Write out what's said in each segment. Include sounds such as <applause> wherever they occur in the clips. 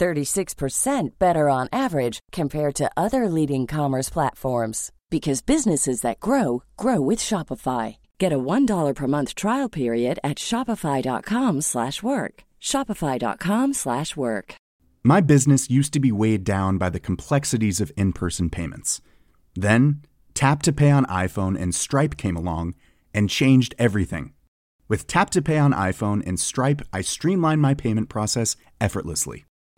36% better on average compared to other leading commerce platforms because businesses that grow grow with Shopify. Get a $1 per month trial period at shopify.com/work. shopify.com/work. My business used to be weighed down by the complexities of in-person payments. Then, Tap to Pay on iPhone and Stripe came along and changed everything. With Tap to Pay on iPhone and Stripe, I streamlined my payment process effortlessly.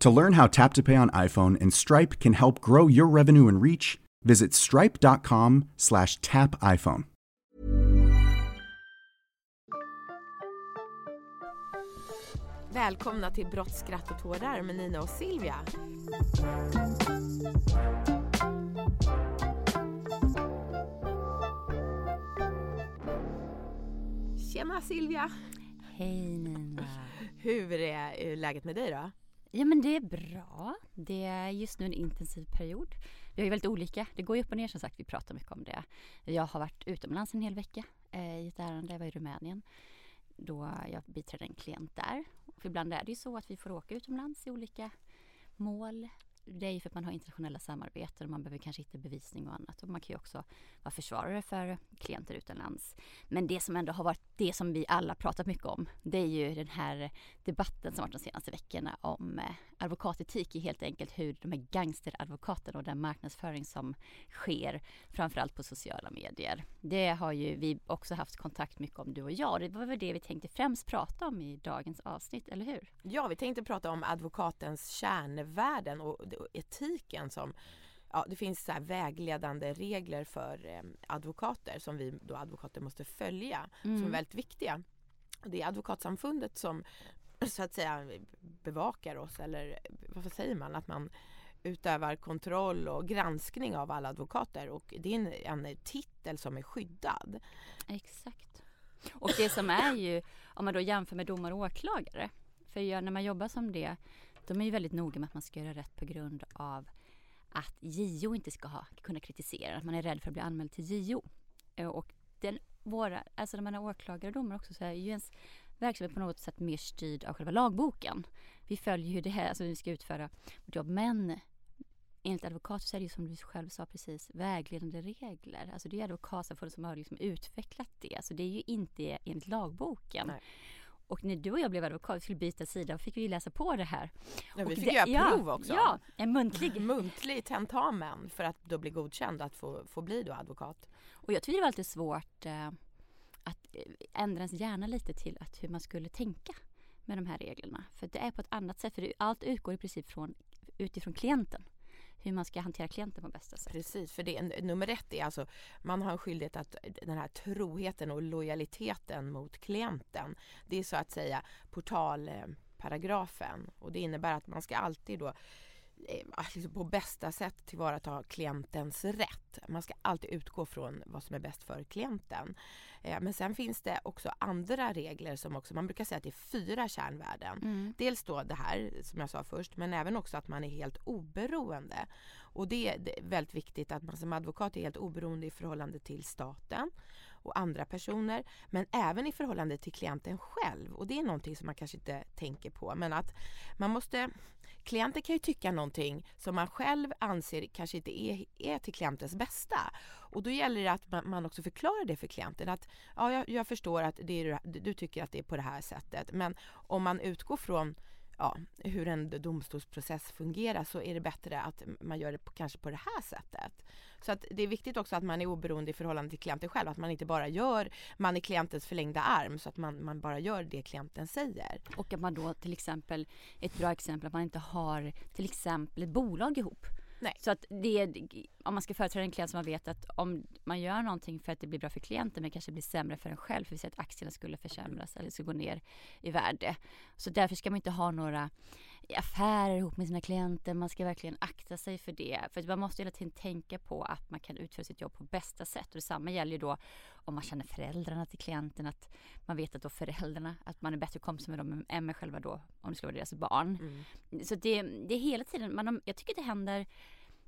To learn how Tap to Pay on iPhone and Stripe can help grow your revenue and reach, visit stripe.com slash tap iPhone. Välkomna till Brott, skratt och tårar med Nina och Silvia. Tjena Silvia! Hej Nina! Hur är eh, läget med dig då? Ja men det är bra. Det är just nu en intensiv period. Vi har ju väldigt olika, det går ju upp och ner som sagt, vi pratar mycket om det. Jag har varit utomlands en hel vecka eh, i ett ärende, jag var i Rumänien. Då jag biträdde en klient där. Och ibland är det ju så att vi får åka utomlands i olika mål. Det är ju för att man har internationella samarbeten och man behöver kanske hitta bevisning och annat. Och man kan ju också vara försvarare för klienter utomlands. Men det som ändå har varit det som vi alla pratat mycket om, det är ju den här debatten som varit de senaste veckorna om eh, advokatetik i helt enkelt hur de här gangsteradvokaterna och den marknadsföring som sker framförallt på sociala medier. Det har ju vi också haft kontakt mycket om du och jag. Det var väl det vi tänkte främst prata om i dagens avsnitt, eller hur? Ja, vi tänkte prata om advokatens kärnvärden och etiken som ja, det finns så vägledande regler för eh, advokater som vi då advokater måste följa mm. som är väldigt viktiga. Och det är Advokatsamfundet som <clears throat> så att säga bevakar oss eller vad säger man att man utövar kontroll och granskning av alla advokater och det är en, en titel som är skyddad. Exakt. Och det som är ju om man då jämför med domare och åklagare för när man jobbar som det de är ju väldigt noga med att man ska göra rätt på grund av att JO inte ska ha, kunna kritisera, att man är rädd för att bli anmäld till JO. Eh, och den, våra, alltså när man är åklagare och domare också så är ju ens verksamhet på något sätt mer styrd av själva lagboken. Vi följer ju det här, alltså vi ska utföra vårt jobb, men enligt advokater så är det ju som du själv sa precis vägledande regler. Alltså det är advokatsamfundet som har liksom utvecklat det. Alltså det är ju inte enligt lagboken. Nej. Och när du och jag blev advokat, vi skulle byta sida, fick vi läsa på det här. Ja, vi fick det, göra ja, prov också. Ja, en muntlig. <laughs> muntlig tentamen för att då bli godkänd att få, få bli då advokat. Och jag tycker det var alltid svårt eh, att eh, ändra ens hjärna lite till att hur man skulle tänka med de här reglerna. För det är på ett annat sätt, för allt utgår i princip från, utifrån klienten hur man ska hantera klienten på bästa sätt. Precis, för det, nummer ett är alltså man har en skyldighet att den här troheten och lojaliteten mot klienten. Det är så att säga portalparagrafen och det innebär att man ska alltid då eh, på bästa sätt tillvarata klientens rätt. Man ska alltid utgå från vad som är bäst för klienten. Eh, men sen finns det också andra regler som också, man brukar säga att det är fyra kärnvärden. Mm. Dels då det här som jag sa först men även också att man är helt oberoende. Och det är väldigt viktigt att man som advokat är helt oberoende i förhållande till staten och andra personer men även i förhållande till klienten själv och det är någonting som man kanske inte tänker på men att man måste Klienten kan ju tycka någonting som man själv anser kanske inte är, är till klientens bästa. Och då gäller det att man, man också förklarar det för klienten. Att ja, jag, jag förstår att det är, du tycker att det är på det här sättet. Men om man utgår från ja, hur en domstolsprocess fungerar så är det bättre att man gör det på, kanske på det här sättet. Så att det är viktigt också att man är oberoende i förhållande till klienten själv. Att man inte bara gör, man är klientens förlängda arm så att man, man bara gör det klienten säger. Och att man då till exempel, ett bra exempel att man inte har till exempel ett bolag ihop. Nej. Så att det, om man ska företräda en klient som man vet att om man gör någonting för att det blir bra för klienten men kanske blir sämre för en själv för vi att aktierna skulle försämras eller skulle gå ner i värde. Så därför ska man inte ha några affärer ihop med sina klienter. Man ska verkligen akta sig för det. För man måste hela tiden tänka på att man kan utföra sitt jobb på bästa sätt. Och detsamma gäller ju då om man känner föräldrarna till klienten. Att man vet att då föräldrarna, att man är bättre kompis med dem än med själva då, om det ska vara deras barn. Mm. Så det, det är hela tiden, man, jag tycker det händer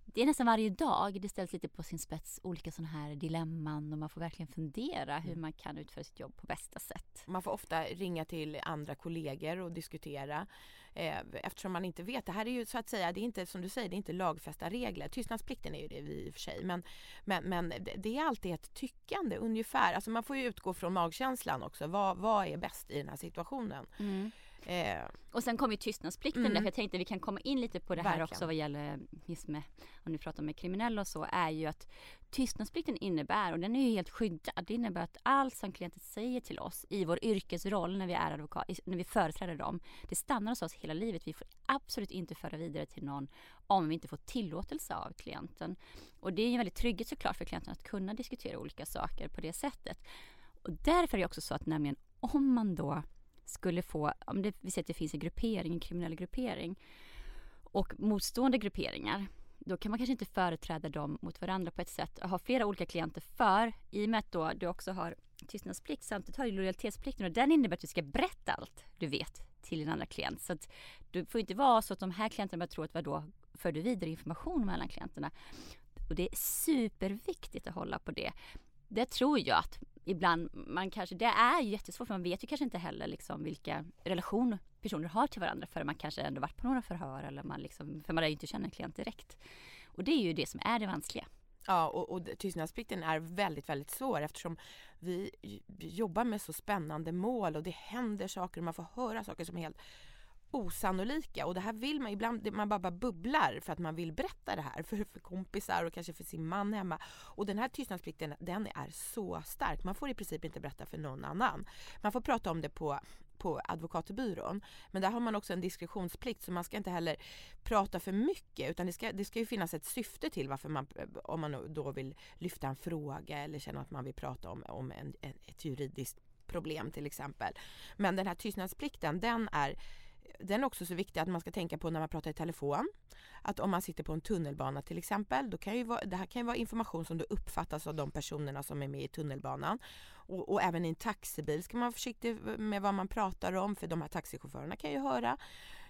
det är nästan varje dag det ställs lite på sin spets olika sådana här dilemman och man får verkligen fundera hur mm. man kan utföra sitt jobb på bästa sätt. Man får ofta ringa till andra kollegor och diskutera eh, eftersom man inte vet. Det här är ju så att säga, det är inte som du säger, det är inte lagfästa regler. Tystnadsplikten är ju det i och för sig men, men, men det är alltid ett tyckande ungefär. Alltså man får ju utgå från magkänslan också. Vad, vad är bäst i den här situationen? Mm. Eh. Och sen kommer ju tystnadsplikten mm. där, för jag tänkte vi kan komma in lite på det här Verkligen. också vad gäller just med, om ni pratar med kriminella och så, är ju att tystnadsplikten innebär, och den är ju helt skyddad, det innebär att allt som klienten säger till oss i vår yrkesroll när vi är advokat, när vi företräder dem, det stannar hos oss hela livet. Vi får absolut inte föra vidare till någon om vi inte får tillåtelse av klienten. Och det är ju väldigt trygghet såklart för klienten att kunna diskutera olika saker på det sättet. Och därför är det också så att nämligen om man då skulle få, om det, vi säger att det finns en gruppering, en kriminell gruppering och motstående grupperingar då kan man kanske inte företräda dem mot varandra på ett sätt och ha flera olika klienter för i och med att då du också har tystnadsplikt samtidigt har du lojalitetsplikten och den innebär att du ska berätta allt du vet till din andra klient. Så att du får inte vara så att de här klienterna bara tror att vadå för du vidare information mellan klienterna. Och det är superviktigt att hålla på det. Det tror jag att ibland man kanske, det är jättesvårt för man vet ju kanske inte heller liksom vilka relationer personer har till varandra för man kanske ändå varit på några förhör eller man liksom, för man har ju inte känner en klient direkt. Och det är ju det som är det vanskliga. Ja och, och tystnadsplikten är väldigt, väldigt svår eftersom vi jobbar med så spännande mål och det händer saker och man får höra saker som är helt osannolika och det här vill man ibland, man bara, bara bubblar för att man vill berätta det här för, för kompisar och kanske för sin man hemma. Och den här tystnadsplikten den är så stark, man får i princip inte berätta för någon annan. Man får prata om det på på advokatbyrån. Men där har man också en diskretionsplikt så man ska inte heller prata för mycket utan det ska, det ska ju finnas ett syfte till varför man, om man då vill lyfta en fråga eller känner att man vill prata om, om en, ett juridiskt problem till exempel. Men den här tystnadsplikten den är den är också så viktig att man ska tänka på när man pratar i telefon. Att om man sitter på en tunnelbana till exempel, då kan ju vara, det här kan ju vara information som då uppfattas av de personerna som är med i tunnelbanan. Och, och, även i en taxibil ska man vara försiktig med vad man pratar om för de här taxichaufförerna kan ju höra.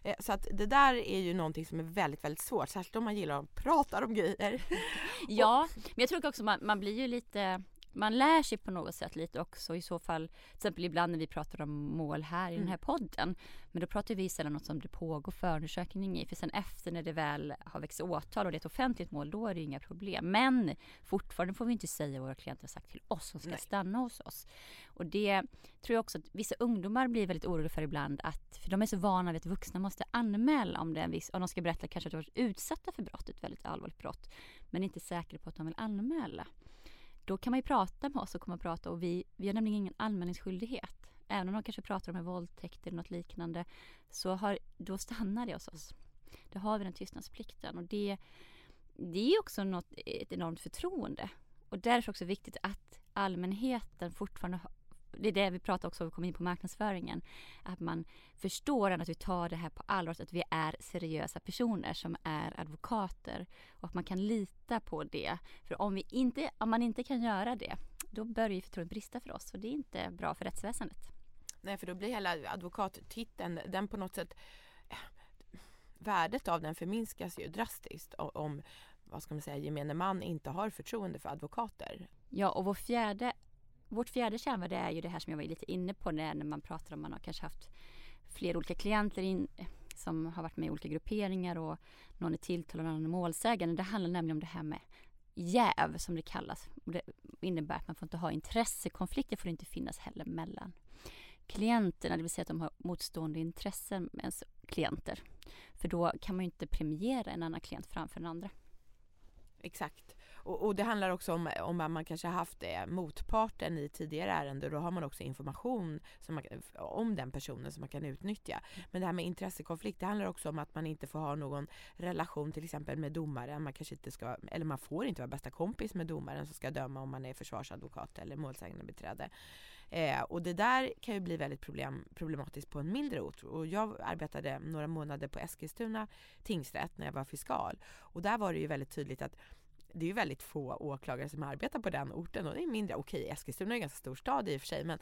Eh, så att det där är ju någonting som är väldigt, väldigt svårt, särskilt om man gillar att prata om grejer. <laughs> Ja, men jag tror också man, man blir ju lite man lär sig på något sätt lite också i så fall. Till exempel ibland när vi pratar om mål här i mm. den här podden. Men då pratar vi sällan något som det pågår förundersökning i. För sen efter när det väl har växt åtal och det är ett offentligt mål, då är det inga problem. Men fortfarande får vi inte säga vad våra klienter har sagt till oss som ska Nej. stanna hos oss. Och det tror jag också att vissa ungdomar blir väldigt oroliga för ibland. Att, för de är så vana vid att vuxna måste anmäla om det är en viss, om de ska berätta kanske att de varit utsatta för brott, ett väldigt allvarligt brott. Men inte säkra på att de vill anmäla då kan man ju prata med oss och komma och prata och vi, vi har nämligen ingen anmälningsskyldighet. Även om de kanske pratar om en våldtäkt eller något liknande så har, då stannar det hos oss. Då har vi den tystnadsplikten och det, det är också något, ett enormt förtroende. Och därför är det också viktigt att allmänheten fortfarande det är det vi pratar också om, vi kommer in på marknadsföringen. Att man förstår att vi tar det här på allvar, att vi är seriösa personer som är advokater och att man kan lita på det. För om, vi inte, om man inte kan göra det, då börjar förtroendet brista för oss och det är inte bra för rättsväsendet. Nej, för då blir hela advokattiteln, den på något sätt värdet av den förminskas ju drastiskt om vad ska man säga, gemene man inte har förtroende för advokater. Ja, och vår fjärde, vårt fjärde kärnvärde är ju det här som jag var lite inne på när, när man pratar om man har kanske haft fler olika klienter in, eh, som har varit med i olika grupperingar och någon är tilltalad och någon är målsägande. Det handlar nämligen om det här med jäv som det kallas. Och det innebär att man får inte ha intressekonflikter får det inte finnas heller mellan klienterna, det vill säga att de har motstående intressen med ens klienter. För då kan man ju inte premiera en annan klient framför den andra. Exakt. Och, och, det handlar också om, om att man kanske har haft eh, motparten i tidigare ärenden. Då har man också information som man, om den personen som man kan utnyttja. Men det här med intressekonflikt, det handlar också om att man inte får ha någon relation till exempel med domaren. Man kanske inte ska, eller man får inte vara bästa kompis med domaren som ska döma om man är försvarsadvokat eller målsägandebiträde. Eh, och det där kan ju bli väldigt problem, problematiskt på en mindre ort. Och jag arbetade några månader på Eskilstuna tingsrätt när jag var fiskal. Och där var det ju väldigt tydligt att det är ju väldigt få åklagare som arbetar på den orten och det är mindre, okej Eskilstuna är en ganska stor stad i och för sig men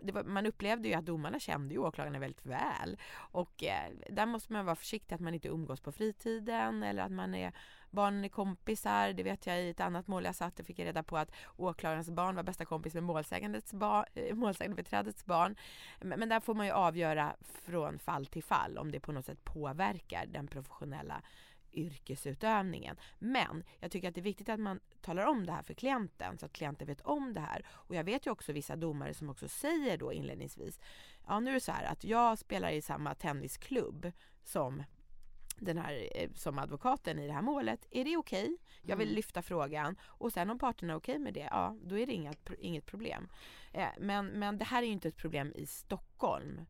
var, man upplevde ju att domarna kände ju åklagarna väldigt väl och eh, där måste man vara försiktig att man inte umgås på fritiden eller att man är barnen är kompisar. Det vet jag i ett annat mål jag satt, fick jag reda på att åklagarens barn var bästa kompis med målsägandets barn, eh, målsägandebiträdets barn. Men, men där får man ju avgöra från fall till fall om det på något sätt påverkar den professionella yrkesutövningen. Men jag tycker att det är viktigt att man talar om det här för klienten så att klienten vet om det här. Och jag vet ju också vissa domare som också säger då inledningsvis, ja nu är det så här att jag spelar i samma tennisklubb som den här eh, som advokaten i det här målet. Är det okej? Okay? Jag vill mm. lyfta frågan och sen om parterna är okej okay med det, ja då är det inget, inget problem. Eh, men, men det här är ju inte ett problem i Stockholm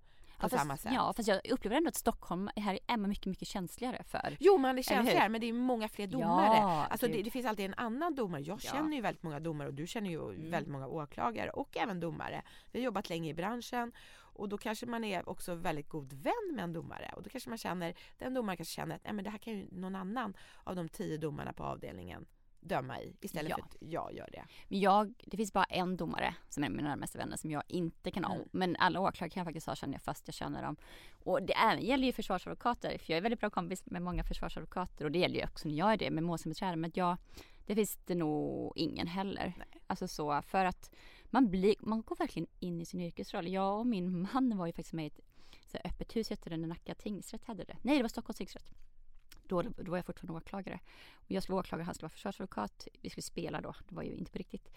på ja, samma sätt. Ja fast jag upplever ändå att Stockholm här är man mycket mycket känsligare för. Jo man är känsligare men det är många fler domare. Ja, alltså det, det, finns alltid en annan domare. Jag känner ju väldigt många domare och du känner ju mm. väldigt många åklagare och även domare. Vi har jobbat länge i branschen och då kanske man är också väldigt god vän med en domare och då kanske man känner, den domaren kanske känner att Nej, men det här kan ju någon annan av de tio domarna på avdelningen döma i istället ja. för att jag gör det. Men jag, det finns bara en domare som är mina närmaste vänner som jag inte kan ha. Mm. Men alla åklagare kan jag faktiskt ha känner jag fast jag känner dem. Och det även gäller ju försvarsadvokater. För jag är väldigt bra kompis med många försvarsadvokater och det gäller ju också när jag är det med målsägandebiträden. Men jag, det finns det nog ingen heller. Nej. Alltså så för att man blir, man går verkligen in i sin yrkesroll. Jag och min man var ju faktiskt med i ett så öppet hus, hette det, Nacka tingsrätt hade det. Nej det var Stockholms tingsrätt. Då, då var jag fortfarande åklagare. Och jag skulle vara åklagare, han skulle vara försvarsadvokat. Vi skulle spela då, det var ju inte på riktigt.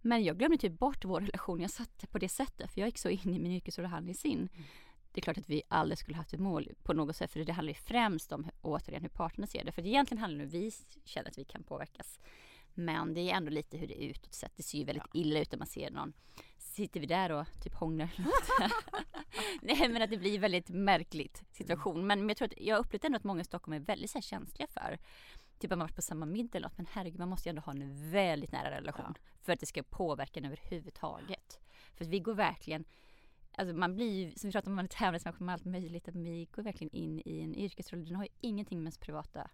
Men jag glömde typ bort vår relation, jag satt på det sättet för jag gick så in i min yrkesroll och han i sin. Mm. Det är klart att vi aldrig skulle haft ett mål på något sätt för det handlar ju främst om återigen hur parterna ser det. För egentligen handlar det om hur vi känner att vi kan påverkas. Men det är ändå lite hur det är utåt sett. Det ser ju väldigt ja. illa ut när man ser någon. Sitter vi där och typ hånglar <laughs> Nej men att det blir väldigt märkligt situation. Men jag tror att jag har upplevt ändå att många i Stockholm är väldigt så här, känsliga för Typ att man varit på samma middag eller något. Men herregud man måste ju ändå ha en väldigt nära relation. Ja. För att det ska påverka en överhuvudtaget. För att vi går verkligen Alltså man blir som vi pratade om, man är tävlingsmänniska med allt möjligt. Att vi går verkligen in i en yrkesroll. Den har ju ingenting med ens privata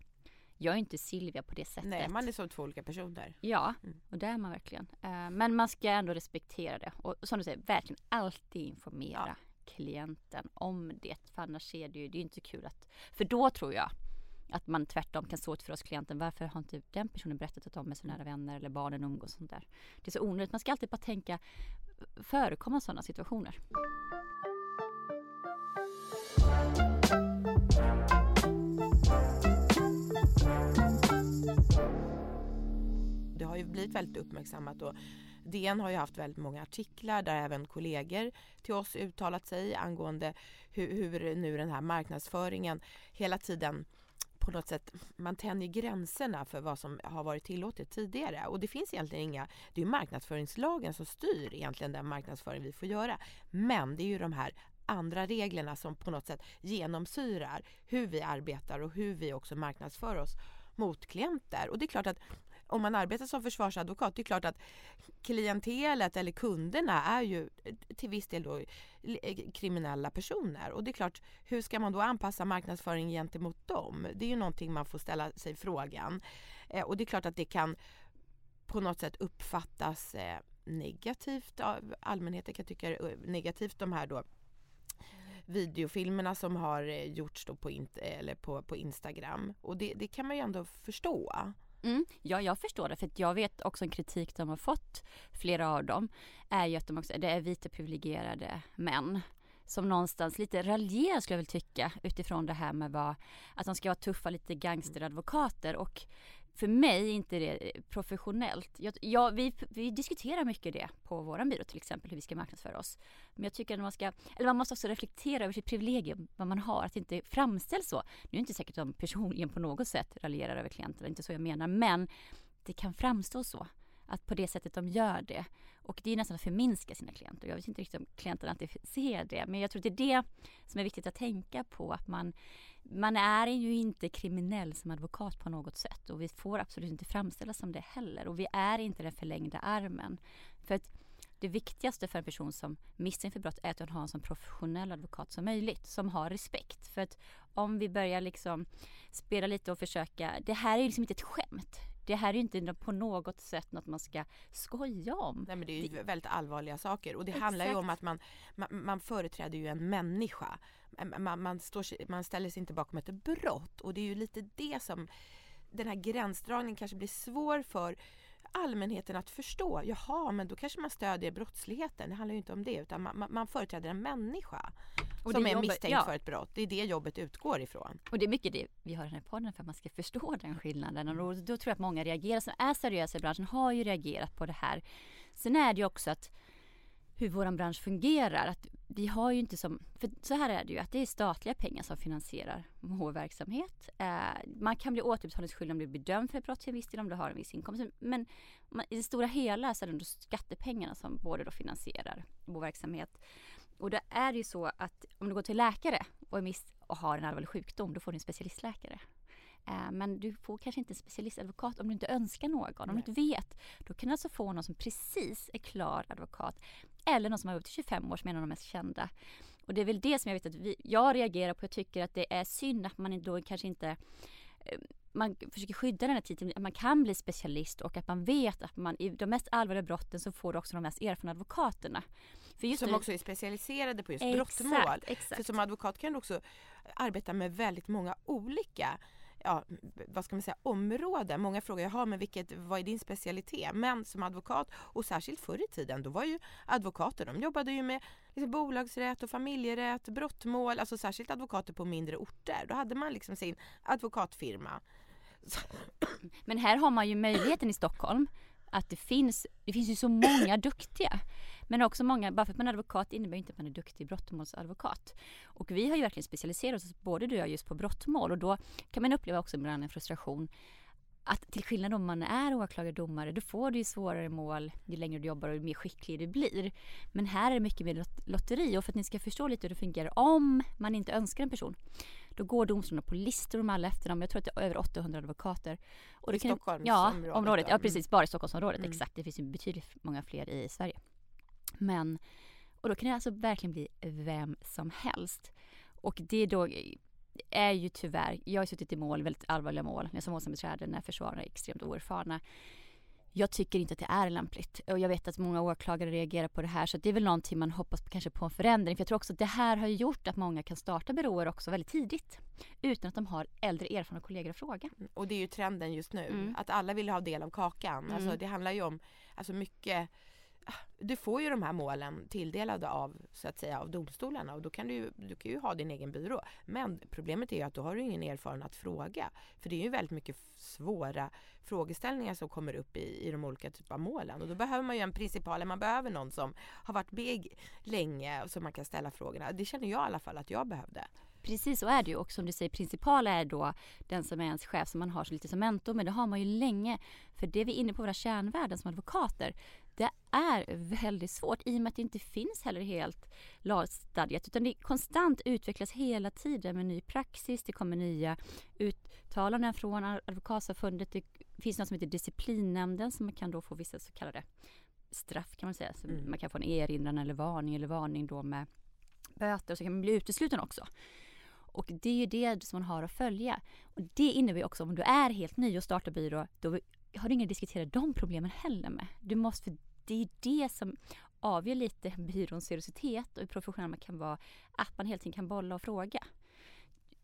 jag är inte Silvia på det sättet. Nej, man är som två olika personer. Ja, mm. och det är man verkligen. Uh, men man ska ändå respektera det. Och som du säger, verkligen alltid informera ja. klienten om det. För annars är det ju, det är inte kul att... För då tror jag att man tvärtom kan stå för oss klienten. Varför har inte den personen berättat att de är så nära vänner eller barnen umgås och sånt där. Det är så onödigt. Man ska alltid bara tänka förekomma sådana situationer. Har ju blivit väldigt uppmärksammat och DN har ju haft väldigt många artiklar där även kollegor till oss uttalat sig angående hur, hur nu den här marknadsföringen hela tiden på något sätt, man tänjer gränserna för vad som har varit tillåtet tidigare. Och det finns egentligen inga, det är marknadsföringslagen som styr egentligen den marknadsföring vi får göra. Men det är ju de här andra reglerna som på något sätt genomsyrar hur vi arbetar och hur vi också marknadsför oss mot klienter. Och det är klart att om man arbetar som försvarsadvokat, det är klart att klientelet eller kunderna är ju till viss del då eh, kriminella personer. Och det är klart, hur ska man då anpassa marknadsföring gentemot dem? Det är ju någonting man får ställa sig frågan. Eh, och det är klart att det kan på något sätt uppfattas eh, negativt av allmänheten kan tycka eh, negativt de här då videofilmerna som har eh, gjorts då på, eller på, på Instagram. Och det, det kan man ju ändå förstå. Mm, ja, jag förstår det. För jag vet också en kritik de har fått, flera av dem, är ju att de också, det är vita privilegierade män som någonstans lite raljerar skulle jag väl tycka utifrån det här med vad, att de ska vara tuffa lite gangsteradvokater och för mig är inte det professionellt. Jag, jag, vi, vi diskuterar mycket det på vår byrå till exempel hur vi ska marknadsföra oss. Men jag tycker att man ska, eller man måste också reflektera över sitt privilegium, vad man har, att det inte framställs så. Nu är det inte säkert att de personligen på något sätt raljerar över klienterna, inte så jag menar, men det kan framstå så. Att på det sättet de gör det. Och det är nästan att förminska sina klienter. Jag vet inte riktigt om klienterna alltid ser det. Men jag tror att det är det som är viktigt att tänka på. Att man, man är ju inte kriminell som advokat på något sätt. Och vi får absolut inte framställas som det heller. Och vi är inte den förlängda armen. För att det viktigaste för en person som misstänks för brott är att ha en så professionell advokat som möjligt. Som har respekt. För att om vi börjar liksom spela lite och försöka. Det här är liksom inte ett skämt. Det här är ju inte på något sätt något man ska skoja om. Nej men det är ju väldigt allvarliga saker och det Exakt. handlar ju om att man, man, man företräder ju en människa. Man, man, står, man ställer sig inte bakom ett brott och det är ju lite det som den här gränsdragningen kanske blir svår för allmänheten att förstå. Jaha, men då kanske man stödjer brottsligheten. Det handlar ju inte om det utan man, man företräder en människa och som är jobbet, misstänkt ja. för ett brott. Det är det jobbet utgår ifrån. Och det är mycket det vi har den här podden för att man ska förstå den skillnaden. Och då, då tror jag att många reagerar, som är seriösa i branschen har ju reagerat på det här. Sen är det ju också att hur vår bransch fungerar. Att vi har ju inte som, för så här är det ju att det är statliga pengar som finansierar vår verksamhet. Eh, man kan bli återbetalningsskyldig om du blir dömd för ett brott till en viss del om du har en viss inkomst. Men man, i det stora hela så är det ändå skattepengarna som både då finansierar vår verksamhet. Och då är det ju så att om du går till läkare och, är miss och har en allvarlig sjukdom, då får du en specialistläkare. Eh, men du får kanske inte en specialistadvokat om du inte önskar någon, om Nej. du inte vet. Då kan du alltså få någon som precis är klar advokat. Eller någon som har upp till 25 år som är en av de mest kända. Och det är väl det som jag vet att vi, jag reagerar på. Jag tycker att det är synd att man då kanske inte eh, man försöker skydda den här titeln, att man kan bli specialist och att man vet att man i de mest allvarliga brotten så får du också de mest erfarna advokaterna. Som nu, också är specialiserade på just exakt, brottmål. Exakt. För som advokat kan du också arbeta med väldigt många olika ja, vad ska man säga, områden. Många frågar, jaha men vilket, vad är din specialitet? Men som advokat och särskilt förr i tiden då var ju advokater, de jobbade ju med liksom, bolagsrätt och familjerätt, brottmål, alltså särskilt advokater på mindre orter. Då hade man liksom sin advokatfirma. Men här har man ju möjligheten i Stockholm att det finns, det finns ju så många duktiga. Men också många, bara för att man är advokat innebär inte att man är duktig brottmålsadvokat. Och vi har ju verkligen specialiserat oss, både du och jag, just på brottmål och då kan man uppleva också ibland en frustration att till skillnad om man är åklagare domare, då får du ju svårare mål ju längre du jobbar och ju mer skicklig du blir. Men här är det mycket mer lotteri och för att ni ska förstå lite hur det fungerar om man inte önskar en person. Då går domstolarna på listor om alla efternamn. Jag tror att det är över 800 advokater. Och I Stockholmsområdet? Ja, området. Ja, precis. Bara i Stockholmsområdet. Mm. Exakt. Det finns ju betydligt många fler i Sverige. Men, och då kan det alltså verkligen bli vem som helst. Och det då är ju tyvärr, jag har suttit i mål, väldigt allvarliga mål, när som målsägandebiträde när försvararna är extremt oerfarna. Jag tycker inte att det är lämpligt och jag vet att många åklagare reagerar på det här så det är väl någonting man hoppas på kanske på en förändring. För jag tror också att det här har gjort att många kan starta byråer också väldigt tidigt utan att de har äldre erfarna kollegor att fråga. Och det är ju trenden just nu, mm. att alla vill ha del av kakan. Mm. Alltså det handlar ju om alltså mycket du får ju de här målen tilldelade av, så att säga, av domstolarna och då kan du, du kan ju ha din egen byrå. Men problemet är ju att då har du ingen erfarenhet att fråga. För det är ju väldigt mycket svåra frågeställningar som kommer upp i, i de olika typerna av målen. Och då behöver man ju en principal, man behöver någon som har varit big länge och som man kan ställa frågorna. Det känner jag i alla fall att jag behövde. Precis så är det ju och som du säger principal är då den som är ens chef som man har så lite som mentor men det har man ju länge. För det vi är inne på våra kärnvärden som advokater det är väldigt svårt i och med att det inte finns heller helt lagstadgat utan det konstant utvecklas hela tiden med ny praxis, det kommer nya uttalanden från Advokatsamfundet, det finns något som heter disciplinnämnden som man kan då få vissa så kallade straff kan man säga. Så mm. Man kan få en erinran eller varning eller varning då med böter och så kan man bli utesluten också. Och det är ju det som man har att följa. Och det innebär också om du är helt ny och startar byrå, då har du ingen att diskutera de problemen heller med. Du måste, det är det som avgör lite byråns seriositet och hur professionell man kan vara, att man helt enkelt kan bolla och fråga.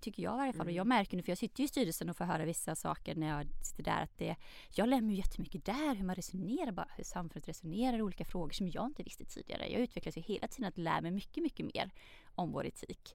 Tycker jag i alla fall. Mm. Och jag märker nu, för jag sitter ju i styrelsen och får höra vissa saker när jag sitter där, att det, jag lär mig jättemycket där, hur man resonerar, bara hur samfundet resonerar i olika frågor som jag inte visste tidigare. Jag utvecklas ju hela tiden att lära mig mycket, mycket mer om vår etik.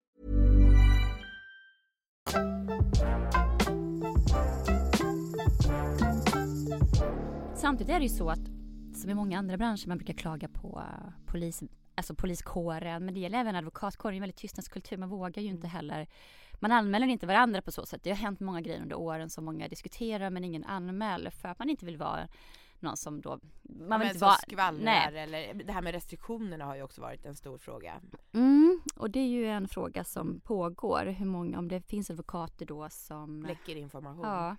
Samtidigt är det ju så att som i många andra branscher man brukar klaga på uh, polis, alltså poliskåren men det gäller även advokatkåren, det är en väldigt tystnadskultur, man vågar ju inte heller man anmäler inte varandra på så sätt. Det har hänt många grejer under åren som många diskuterar men ingen anmäler för att man inte vill vara någon som då... Man vill inte vara... skvallrar eller det här med restriktionerna har ju också varit en stor fråga. Mm, och det är ju en fråga som pågår. Hur många, om det finns advokater då som... Läcker information. Ja.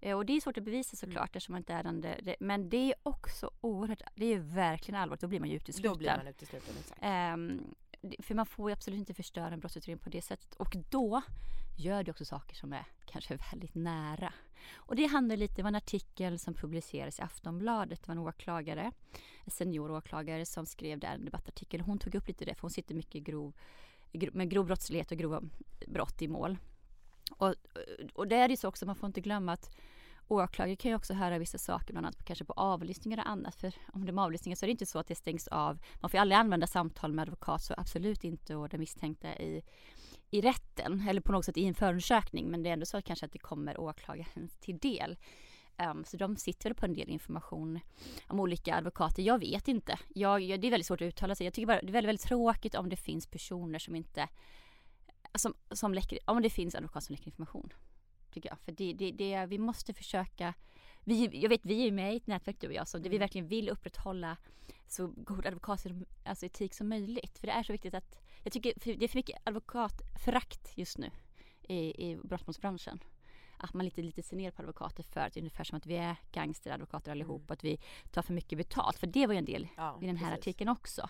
Eh, och det är svårt att bevisa såklart mm. eftersom man inte är den Men det är också oerhört, det är verkligen allvarligt. Då blir man ju utesluten. Då blir man utesluten, exakt. Um, för man får ju absolut inte förstöra en brottsutredning på det sättet. Och då gör det också saker som är <laughs> kanske väldigt nära. Och det handlar lite om en artikel som publicerades i Aftonbladet. Det var en åklagare, en senior åklagare som skrev där en debattartikel. Hon tog upp lite det för hon sitter mycket grov, med grov brottslighet och grova brott i mål. Och, och det är ju så också, man får inte glömma att åklagare kan ju också höra vissa saker, bland annat kanske på avlyssningar och annat. För om det är avlyssningar så är det inte så att det stängs av. Man får ju aldrig använda samtal med advokat, så absolut inte och den misstänkta i, i rätten eller på något sätt i en förundersökning men det är ändå så att kanske att det kommer åklagaren till del. Um, så de sitter väl på en del information om olika advokater. Jag vet inte. Jag, jag, det är väldigt svårt att uttala sig. Jag tycker bara det är väldigt, väldigt tråkigt om det finns personer som inte som, som läcker, om det finns advokater som läcker information. Tycker jag. För det, det, det, vi måste försöka vi, jag vet vi är med i ett nätverk du och jag så det vi mm. verkligen vill upprätthålla så god advokat, alltså etik som möjligt. För det är så viktigt att, jag tycker det är för mycket advokatförakt just nu i, i brottmålsbranschen. Att man lite, lite ser ner på advokater för att ungefär som att vi är gangsteradvokater allihop mm. att vi tar för mycket betalt. För det var ju en del ja, i den här precis. artikeln också.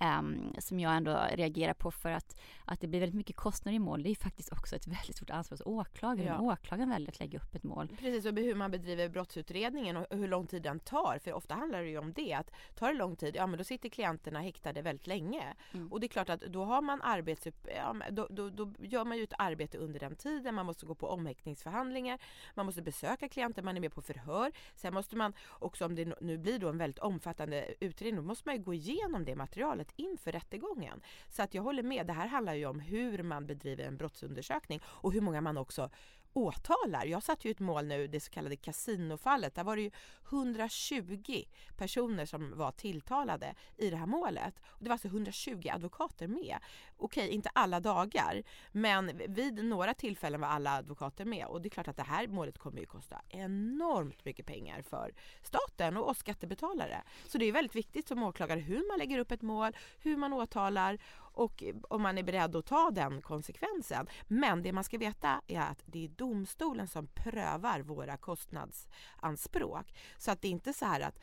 Um, som jag ändå reagerar på för att, att det blir väldigt mycket kostnader i mål. Det är faktiskt också ett <laughs> väldigt stort ansvar hos åklagaren. Ja. Åklagaren väljer att lägga upp ett mål. Precis, och hur man bedriver brottsutredningen och hur lång tid den tar. För ofta handlar det ju om det. Att tar det lång tid, ja men då sitter klienterna häktade väldigt länge. Mm. Och det är klart att då har man arbets... Ja, då, då, då, gör man ju ett arbete under den tiden. Man måste gå på omhäktningsförhandlingar. Man måste besöka klienter, man är med på förhör. Sen måste man också, om det nu blir då en väldigt omfattande utredning, då måste man ju gå igenom det materialet fallet inför rättegången. Så att jag håller med, det här handlar ju om hur man bedriver en brottsundersökning och hur många man också åtalar. Jag satte ju ett mål nu, det så kallade kasinofallet. Där var det ju 120 personer som var tilltalade i det här målet. Och det var alltså 120 advokater med. Okej, inte alla dagar, men vid några tillfällen var alla advokater med. Och det är klart att det här målet kommer ju kosta enormt mycket pengar för staten och oss skattebetalare. Så det är väldigt viktigt som åklagare hur man lägger upp ett mål, hur man åtalar och om man är beredd att ta den konsekvensen. Men det man ska veta är att det är domstolen som prövar våra kostnadsanspråk. Så att det är inte så här att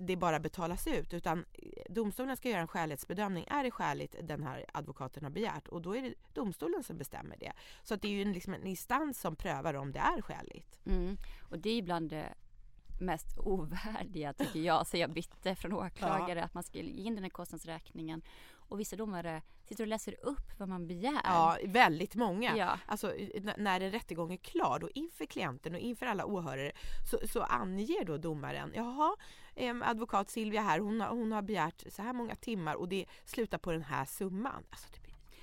det bara betalas ut utan domstolen ska göra en skälighetsbedömning. Är det skäligt den här advokaten har begärt? Och då är det domstolen som bestämmer det. Så att det är ju en, liksom en instans som prövar om det är skäligt. Mm. Och det är ibland det mest ovärdiga tycker jag, säger jag bitter från åklagare, ja. att man ska ge in den här kostnadsräkningen och vissa domare sitter och läser upp vad man begär. Ja, väldigt många. Ja. Alltså när en rättegång är klar då inför klienten och inför alla åhörare så, så anger då domaren, jaha, eh, advokat Silvia här, hon har, hon har begärt så här många timmar och det slutar på den här summan. Alltså, det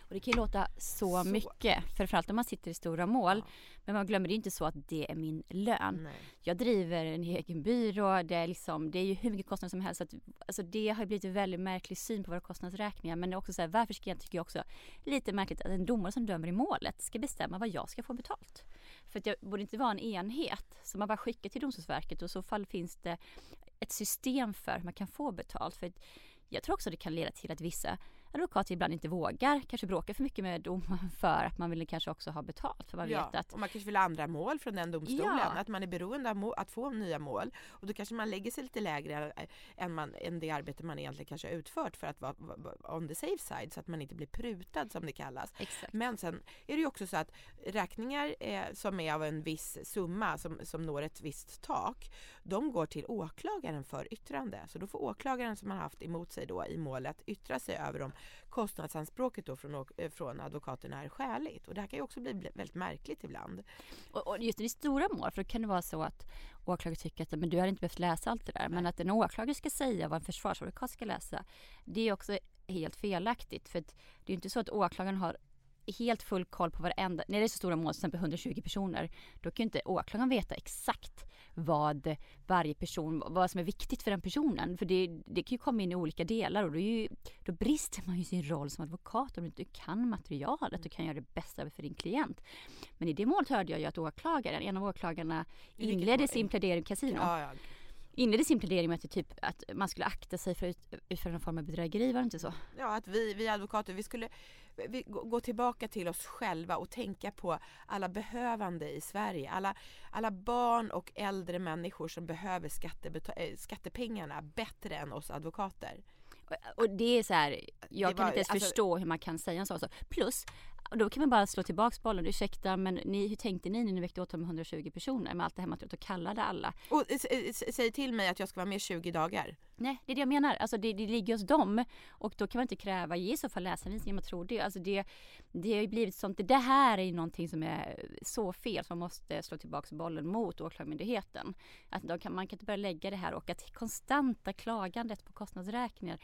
och det kan ju låta så, så. mycket, framförallt om man sitter i stora mål. Ja. Men man glömmer inte så att det är min lön. Nej. Jag driver en egen byrå, det är, liksom, det är ju hur mycket kostnader som helst. Så att, alltså det har blivit en väldigt märklig syn på våra kostnadsräkningar. Men det är också så här, varför ska jag, tycker jag också, lite märkligt att en domare som dömer i målet ska bestämma vad jag ska få betalt. För att det borde inte vara en enhet som man bara skickar till Domstolsverket och i så fall finns det ett system för hur man kan få betalt. För jag tror också det kan leda till att vissa advokater ibland inte vågar kanske bråka för mycket med domaren <laughs> för att man vill kanske också ha betalt. För man ja, vet att, och man kanske vill ha andra mål från den domstolen. Ja. Att man är beroende av att få nya mål. Och då kanske man lägger sig lite lägre än, man, än det arbete man egentligen kanske har utfört för att vara on the safe side så att man inte blir prutad som det kallas. Exakt. Men sen är det ju också så att räkningar eh, som är av en viss summa som, som når ett visst tak de går till åklagaren för yttrande. Så då får åklagaren som man haft emot sig då i målet yttra sig över om kostnadsanspråket då från, eh, från advokaterna är skäligt. Och det här kan ju också bli väldigt märkligt ibland. Och, och just i stora mål, för då kan det vara så att åklagare tycker att men du har inte behövt läsa allt det där. Nej. Men att en åklagare ska säga vad en försvarsadvokat ska läsa, det är också helt felaktigt. För det är ju inte så att åklagaren har helt full koll på varenda, när det är så stora mål, till exempel 120 personer, då kan ju inte åklagaren veta exakt vad varje person, vad som är viktigt för den personen. För det, det kan ju komma in i olika delar och då, ju, då brister man ju sin roll som advokat om du inte kan materialet och kan göra det bästa för din klient. Men i det målet hörde jag ju att åklagaren, en av åklagarna inledde sin plädering kasino. Ja, ja inledde sin plädering med att, typ, att man skulle akta sig för att utföra någon form av bedrägeri, var det inte så? Ja, att vi, vi advokater, vi skulle vi, gå tillbaka till oss själva och tänka på alla behövande i Sverige. Alla, alla barn och äldre människor som behöver äh, skattepengarna bättre än oss advokater. Och det är så här, jag det kan var, inte ens alltså, förstå hur man kan säga en sån sak. Plus och då kan man bara slå tillbaks bollen. Ursäkta men ni, hur tänkte ni när ni väckte åtal med 120 personer med allt det här materialet och kallade alla? Och säg till mig att jag ska vara med 20 dagar. Nej det är det jag menar. Alltså det, det ligger hos dem. Och då kan man inte kräva, ge i så fall läsarinvisningar man tror det. Alltså det, det har ju blivit sånt. Det här är ju någonting som är så fel som man måste slå tillbaks bollen mot åklagarmyndigheten. Att då kan, man kan inte börja lägga det här och att konstanta klagandet på kostnadsräkningar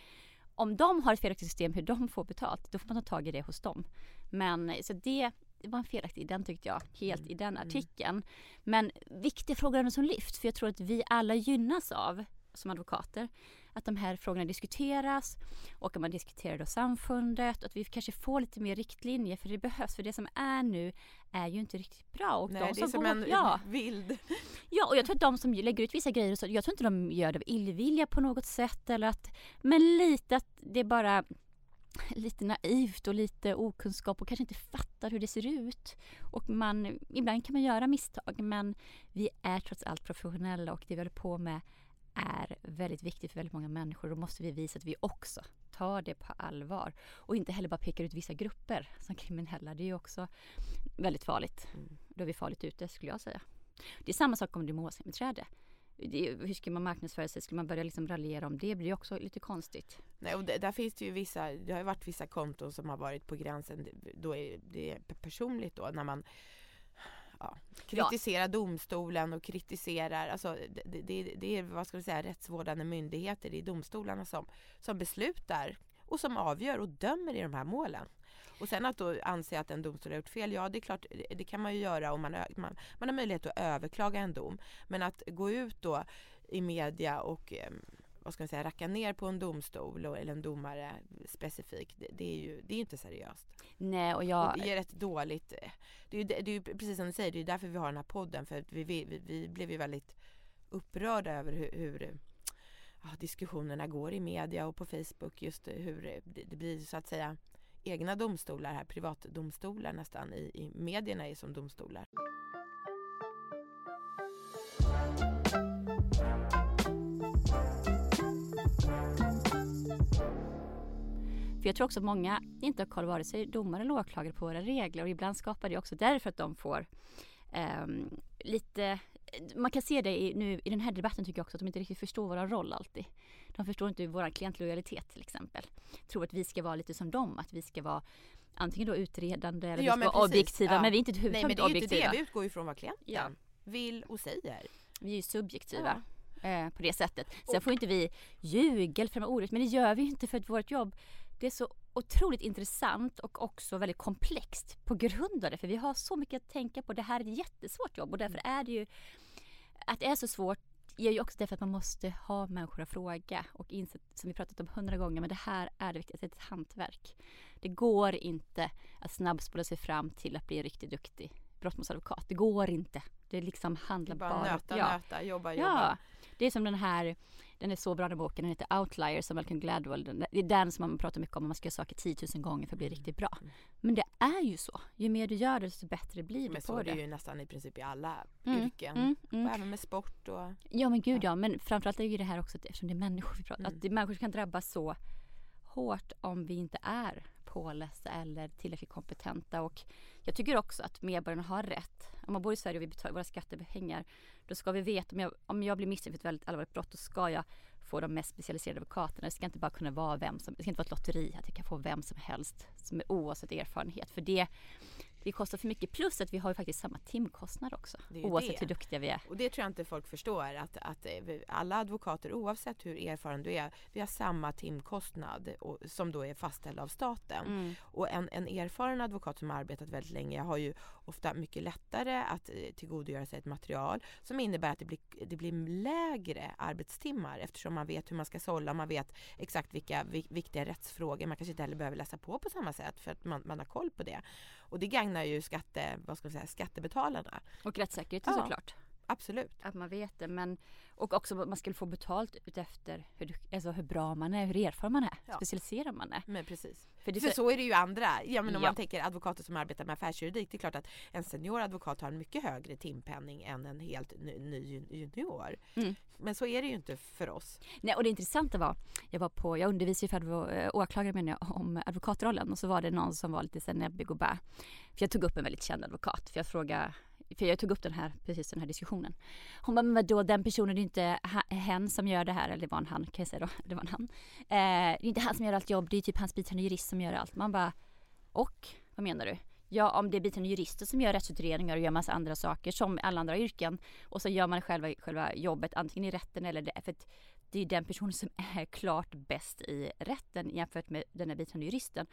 om de har ett felaktigt system hur de får betalt, då får man ta tag i det hos dem. Men så det, det var en felaktig i den tyckte jag, helt Mm. i den artikeln. Men viktiga frågor som lyfts, för jag tror att vi alla gynnas av som advokater. Att de här frågorna diskuteras och att man diskuterar då samfundet och att vi kanske får lite mer riktlinjer för det behövs. För det som är nu är ju inte riktigt bra. Och Nej, de det är som går, en ja, <laughs> vild... Ja, och jag tror att de som lägger ut vissa grejer, så, jag tror inte de gör det av illvilja på något sätt. Eller att, men lite att det är bara lite naivt och lite okunskap och kanske inte fattar hur det ser ut. Och man, ibland kan man göra misstag men vi är trots allt professionella och det vi håller på med är väldigt viktigt för väldigt många människor. Då måste vi visa att vi också tar det på allvar. Och inte heller bara pekar ut vissa grupper som kriminella. Det är ju också väldigt farligt. Då är vi farligt ute skulle jag säga. Det är samma sak om det målsägandebiträde. Hur ska man marknadsföra sig? Ska man börja liksom raljera om det? Det blir också lite konstigt. Nej, och där finns det ju vissa, det har ju varit vissa konton som har varit på gränsen, då är det personligt då när man ja, kritiserar domstolen och kritiserar, alltså det, det, det- är vad ska vi säga, rättsvårdande myndigheter, är domstolarna som, som beslutar och som avgör och dömer i de här målen. Och sen att då anse att en domstol har gjort fel, ja det är klart, det, kan man ju göra om man, man, man har möjlighet att överklaga en dom. Men att gå ut då i media och em, vad ska man säga, racka ner på en domstol och, eller en domare specifikt, det, det är ju det är inte seriöst. Nej, och Och jag... det ger ett dåligt, det är, ju, det är precis som du säger, det är därför vi har den här podden för att vi, vi, vi, blev ju väldigt upprörda över hur, hur ja, diskussionerna går i media och på Facebook just hur det, det blir så att säga egna domstolar här, privatdomstolar nästan i, i medierna är som domstolar. För jag tror också att många inte har koll vare sig domare eller åklagare på våra regler och ibland skapar det också därför att de får ehm, lite man kan se det i, nu i den här debatten tycker jag också att de inte riktigt förstår vår roll alltid. De förstår inte vår klientlojalitet till exempel. Tror att vi ska vara lite som dem, att vi ska vara antingen då utredande eller Ja, vi ska vara precis. objektiva Ja. men vi är inte Nej men överhuvudtaget det är ju inte objektiva. det, vi utgår ju från vad klienten Ja. vill och säger. Vi är ju subjektiva eh, på det sättet. Sen får inte vi ljuga eller främma ordet men det gör vi ju inte för att vårt jobb det är så otroligt intressant och också väldigt komplext på grund av det. För vi har så mycket att tänka på. Det här är ett jättesvårt jobb och därför är det ju att det är så svårt är ju också därför att man måste ha människor att fråga och inse, som vi pratat om hundra gånger, men det här är det viktigaste, ett hantverk. Det går inte att snabbspola sig fram till att bli en riktigt duktig brottmålsadvokat. Det går inte. Det liksom Det handlar är bara bara... nöta, ja. nöta, jobba, jobba. Ja, det är som den här, den är så bra den boken, den heter Outliers av Malcolm Gladwell. Den, det är den som man pratar mycket om, man ska göra saker 10 000 gånger för att bli riktigt bra. Men det är ju så, ju mer du gör det desto bättre blir du Men på så är det det. ju nästan i princip i alla Mm, yrken. mm, mm. Och även med sport och Ja men gud ja, men framförallt är ju det här också eftersom det är människor vi pratar Mm. att det, människor kan drabbas så hårt om vi inte är pålästa eller tillräckligt kompetenta och jag tycker också att medborgarna har rätt. Om man bor i Sverige och vi betalar våra skattepengar då ska vi veta om jag, om jag blir misstänkt för ett väldigt allvarligt brott då ska jag få de mest specialiserade advokaterna. Det ska inte bara kunna vara vem som, det ska inte vara ett lotteri att jag kan få vem som helst som är oavsett erfarenhet för det det kostar för mycket plus att vi har ju faktiskt samma timkostnad också oavsett det. hur duktiga vi är. Och det tror jag inte folk förstår att, att eh, vi- alla advokater oavsett hur erfaren du är, vi har samma timkostnad och, som då är fastställd av staten. Mm. Och en, en erfaren advokat som har arbetat väldigt länge har ju ofta mycket lättare att eh, tillgodogöra sig ett material som innebär att det blir, det blir lägre arbetstimmar eftersom man vet hur man ska sålla, man vet exakt vilka vi, viktiga rättsfrågor, man kanske inte heller behöver läsa på på samma sätt för att man, man har koll på det. Och det gagnar ju skatte, vad ska man säga, skattebetalarna. Och rättssäkerheten Ja. såklart. Absolut. Att man vet det. Men, och också att man skulle få betalt utefter hur, alltså hur bra man är, hur erfaren man är, Ja. specialiserad man är. Men precis. För det För så- så är det ju andra. Ja, men om Ja. man tänker advokater som arbetar med affärsjuridik. Det är klart att en senioradvokat har en mycket högre timpenning än en helt ny, ny junior. Mm. Men så är det ju inte för oss. Nej, och det intressanta var, jag var på, jag undervisade för advo, eh, åklagare menar jag, om advokatrollen och så var det någon som var lite så näbbig och bä. För jag tog upp en väldigt känd advokat, för jag frågade för jag tog upp den här, precis den här diskussionen. Hon bara, men vadå den personen, det är inte hen som gör det här, eller det var en han kan jag säga då, det var en han. Eh, det är inte han som gör allt jobb, det är typ hans biträdande jurist som gör allt. Man bara, och vad menar du? Ja, om det är biträdande jurister som gör rättsutredningar och gör massa andra saker som alla andra yrken och så gör man själva, själva jobbet antingen i rätten eller det. För att det är den personen som är klart bäst i rätten jämfört med den här biträdande juristen.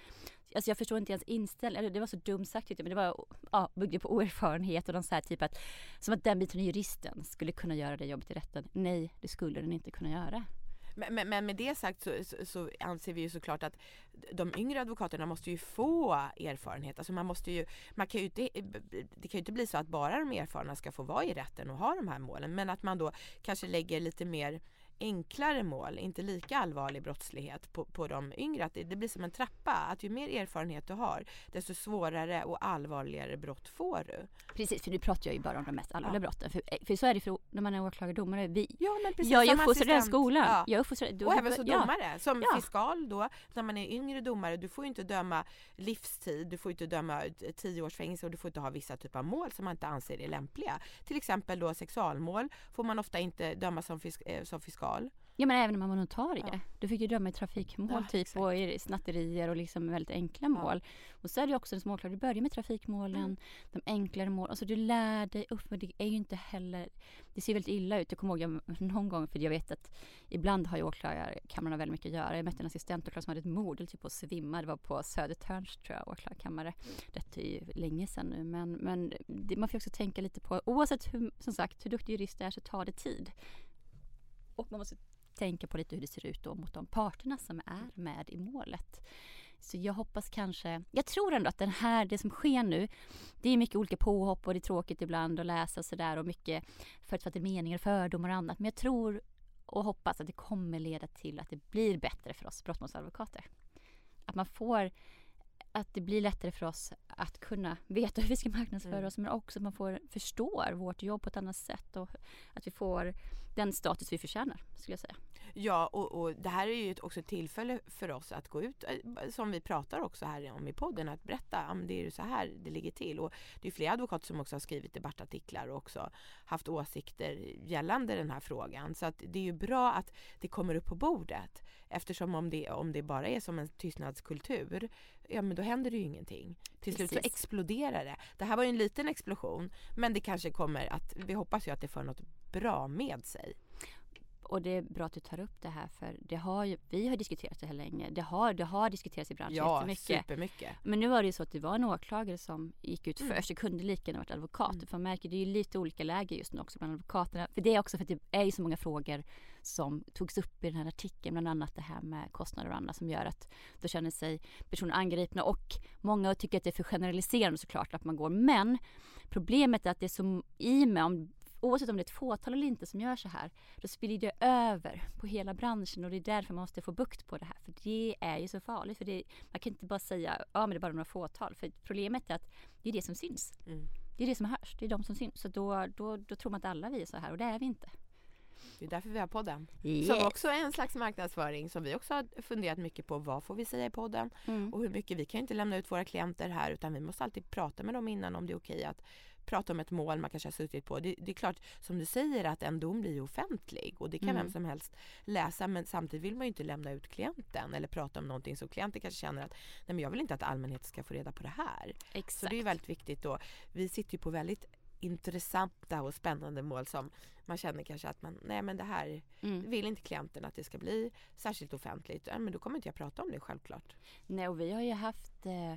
Alltså jag förstår inte ens inställningen. det var så dumt sagt men det var, ja, byggde på oerfarenhet och någon så här typ att, som att den biträdande juristen skulle kunna göra det jobbet i rätten. Nej, det skulle den inte kunna göra. Men, men, men med det sagt så, så, så, anser vi ju såklart att de yngre advokaterna måste ju få erfarenhet. Alltså man måste ju, man kan ju inte, det kan ju inte bli så att bara de erfarna ska få vara i rätten och ha de här målen men att man då kanske lägger lite mer enklare mål, inte lika allvarlig brottslighet på, på de yngre. Att det, det, blir som en trappa, att ju mer erfarenhet du har desto svårare och allvarligare brott får du. Precis, för nu pratar jag ju bara om de mest allvarliga ja. brotten. För, eh, för så är det för när man är åklagardomare. Vi, ja, men precis, jag är uppfostrad i den skolan. Ja. Jag uppfostrad, och även som domare. Som ja. fiskal då, när man är yngre domare, du får ju inte döma livstid, du får inte döma tio års fängelse och du får inte ha vissa typer av mål som man inte anser är lämpliga. Till exempel då sexualmål får man ofta inte döma som, fisk, eh, som fiskal illegal. Ja men även om man var notarie. Ja. Du fick ju döma i trafikmål ja, typ exakt. och i snatterier och liksom väldigt enkla mål. Och så är det också en smååklagare, du börjar med trafikmålen, mm. de enklare målen. Alltså du lär dig upp, men det är ju inte heller, det ser väldigt illa ut. Jag kommer ihåg jag, <laughs> någon gång, för jag vet att ibland har ju åklagarkamrarna väldigt mycket att göra. Jag mötte en assistentåklagare som hade ett mord, eller typ på att svimma. Det var på Södertörns tror jag, åklagarkammare. Detta är ju länge sedan nu men, men det, man får också tänka lite på, oavsett hur, som sagt, hur duktig jurist du är så tar det tid. Och man måste tänka på lite hur det ser ut då mot de parterna som är med i målet. Så jag hoppas kanske, jag tror ändå att den här, det som sker nu, det är mycket olika påhopp och det är tråkigt ibland att läsa sådär och mycket förutfattade meningar, fördomar och annat. Men jag tror och hoppas att det kommer leda till att det blir bättre för oss brottmålsadvokater. Att man får att det blir lättare för oss att kunna veta hur vi ska marknadsföra mm. oss men också att man får, förstår vårt jobb på ett annat sätt och att vi får den status vi förtjänar skulle jag säga. Ja och, och det här är ju också ett tillfälle för oss att gå ut eh, som vi pratar också här om i podden att berätta om det är så här det ligger till och det är flera advokater som också har skrivit debattartiklar och också haft åsikter gällande den här frågan så att det är ju bra att det kommer upp på bordet eftersom om det, om det bara är som en tystnadskultur ja men då händer det ju ingenting. Till slut så exploderar det. Det här var ju en liten explosion men det kanske kommer att, vi hoppas ju att det för något bra med sig och det är bra att du tar upp det här för det har ju, vi har diskuterat det här länge. Det har, det har diskuterats i branschen ja, jättemycket. supermycket. Men nu var det ju så att det var en åklagare som gick ut mm. först. Det kunde lika gärna varit advokat. Mm. För man märker det är ju lite olika läger just nu också bland advokaterna. För det är också för att det är ju så många frågor som togs upp i den här artikeln. Bland annat det här med kostnader och annat som gör att då känner sig personer angripna. Och många tycker att det är för generaliserande såklart att man går. Men problemet är att det är så i med om oavsett om det är ett fåtal eller inte som gör så här, då spiller det över på hela branschen och det är därför man måste få bukt på det här. För det är ju så farligt. För det, man kan inte bara säga ja men det är bara några fåtal. För problemet är att det är det som syns. Mm. Det är det som hörs. Det är de som syns. Så då, då, då tror man att alla vi är så här och det är vi inte. Det är därför vi har podden. Yes. Som också är en slags marknadsföring som vi också har funderat mycket på. Vad får vi säga i podden? Mm. Och hur mycket, vi kan inte lämna ut våra klienter här utan vi måste alltid prata med dem innan om det är okej att prata om ett mål man kanske har suttit på. Det, det, är klart, som du säger, att en dom blir offentlig och det kan mm. vem som helst läsa men samtidigt vill man ju inte lämna ut klienten eller prata om någonting så klienten kanske känner att nej men jag vill inte att allmänheten ska få reda på det här. Exakt. Så det är väldigt viktigt då. Vi sitter ju på väldigt intressanta och spännande mål som man känner kanske att man, nej men det här mm. vill inte klienten att det ska bli särskilt offentligt. Ja, men då kommer inte jag prata om det självklart. Nej och vi har ju haft eh,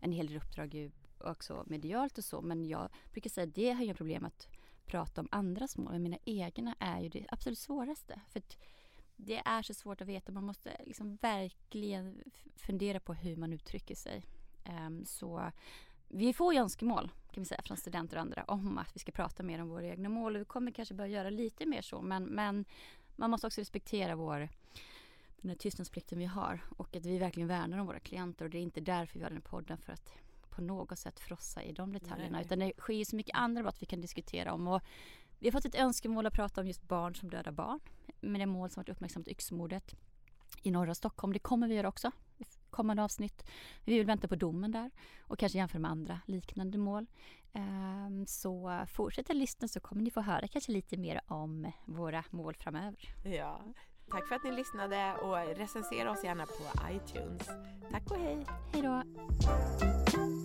en hel del uppdrag också medialt och så men jag brukar säga att det har inga problem att prata om andras mål men mina egna är ju det absolut svåraste. För det är så svårt att veta, man måste liksom verkligen fundera på hur man uttrycker sig. Um, så vi får ju önskemål kan vi säga från studenter och andra om att vi ska prata mer om våra egna mål och vi kommer kanske börja göra lite mer så men, men man måste också respektera vår den här tystnadsplikten vi har och att vi verkligen värnar om våra klienter och det är inte därför vi har den här podden för att på något sätt frossa i de detaljerna Nej. utan det sker så mycket andra brott vi kan diskutera om och vi har fått ett önskemål att prata om just barn som dödar barn med det mål som varit uppmärksammat yxmordet i norra Stockholm. Det kommer vi göra också kommande avsnitt. Vi vill vänta på domen där och kanske jämföra med andra liknande mål. Ehm, så fortsätt lyssna så kommer ni få höra kanske lite mer om våra mål framöver. Ja, tack för att ni lyssnade och recensera oss gärna på iTunes. Tack och hej! Hej då!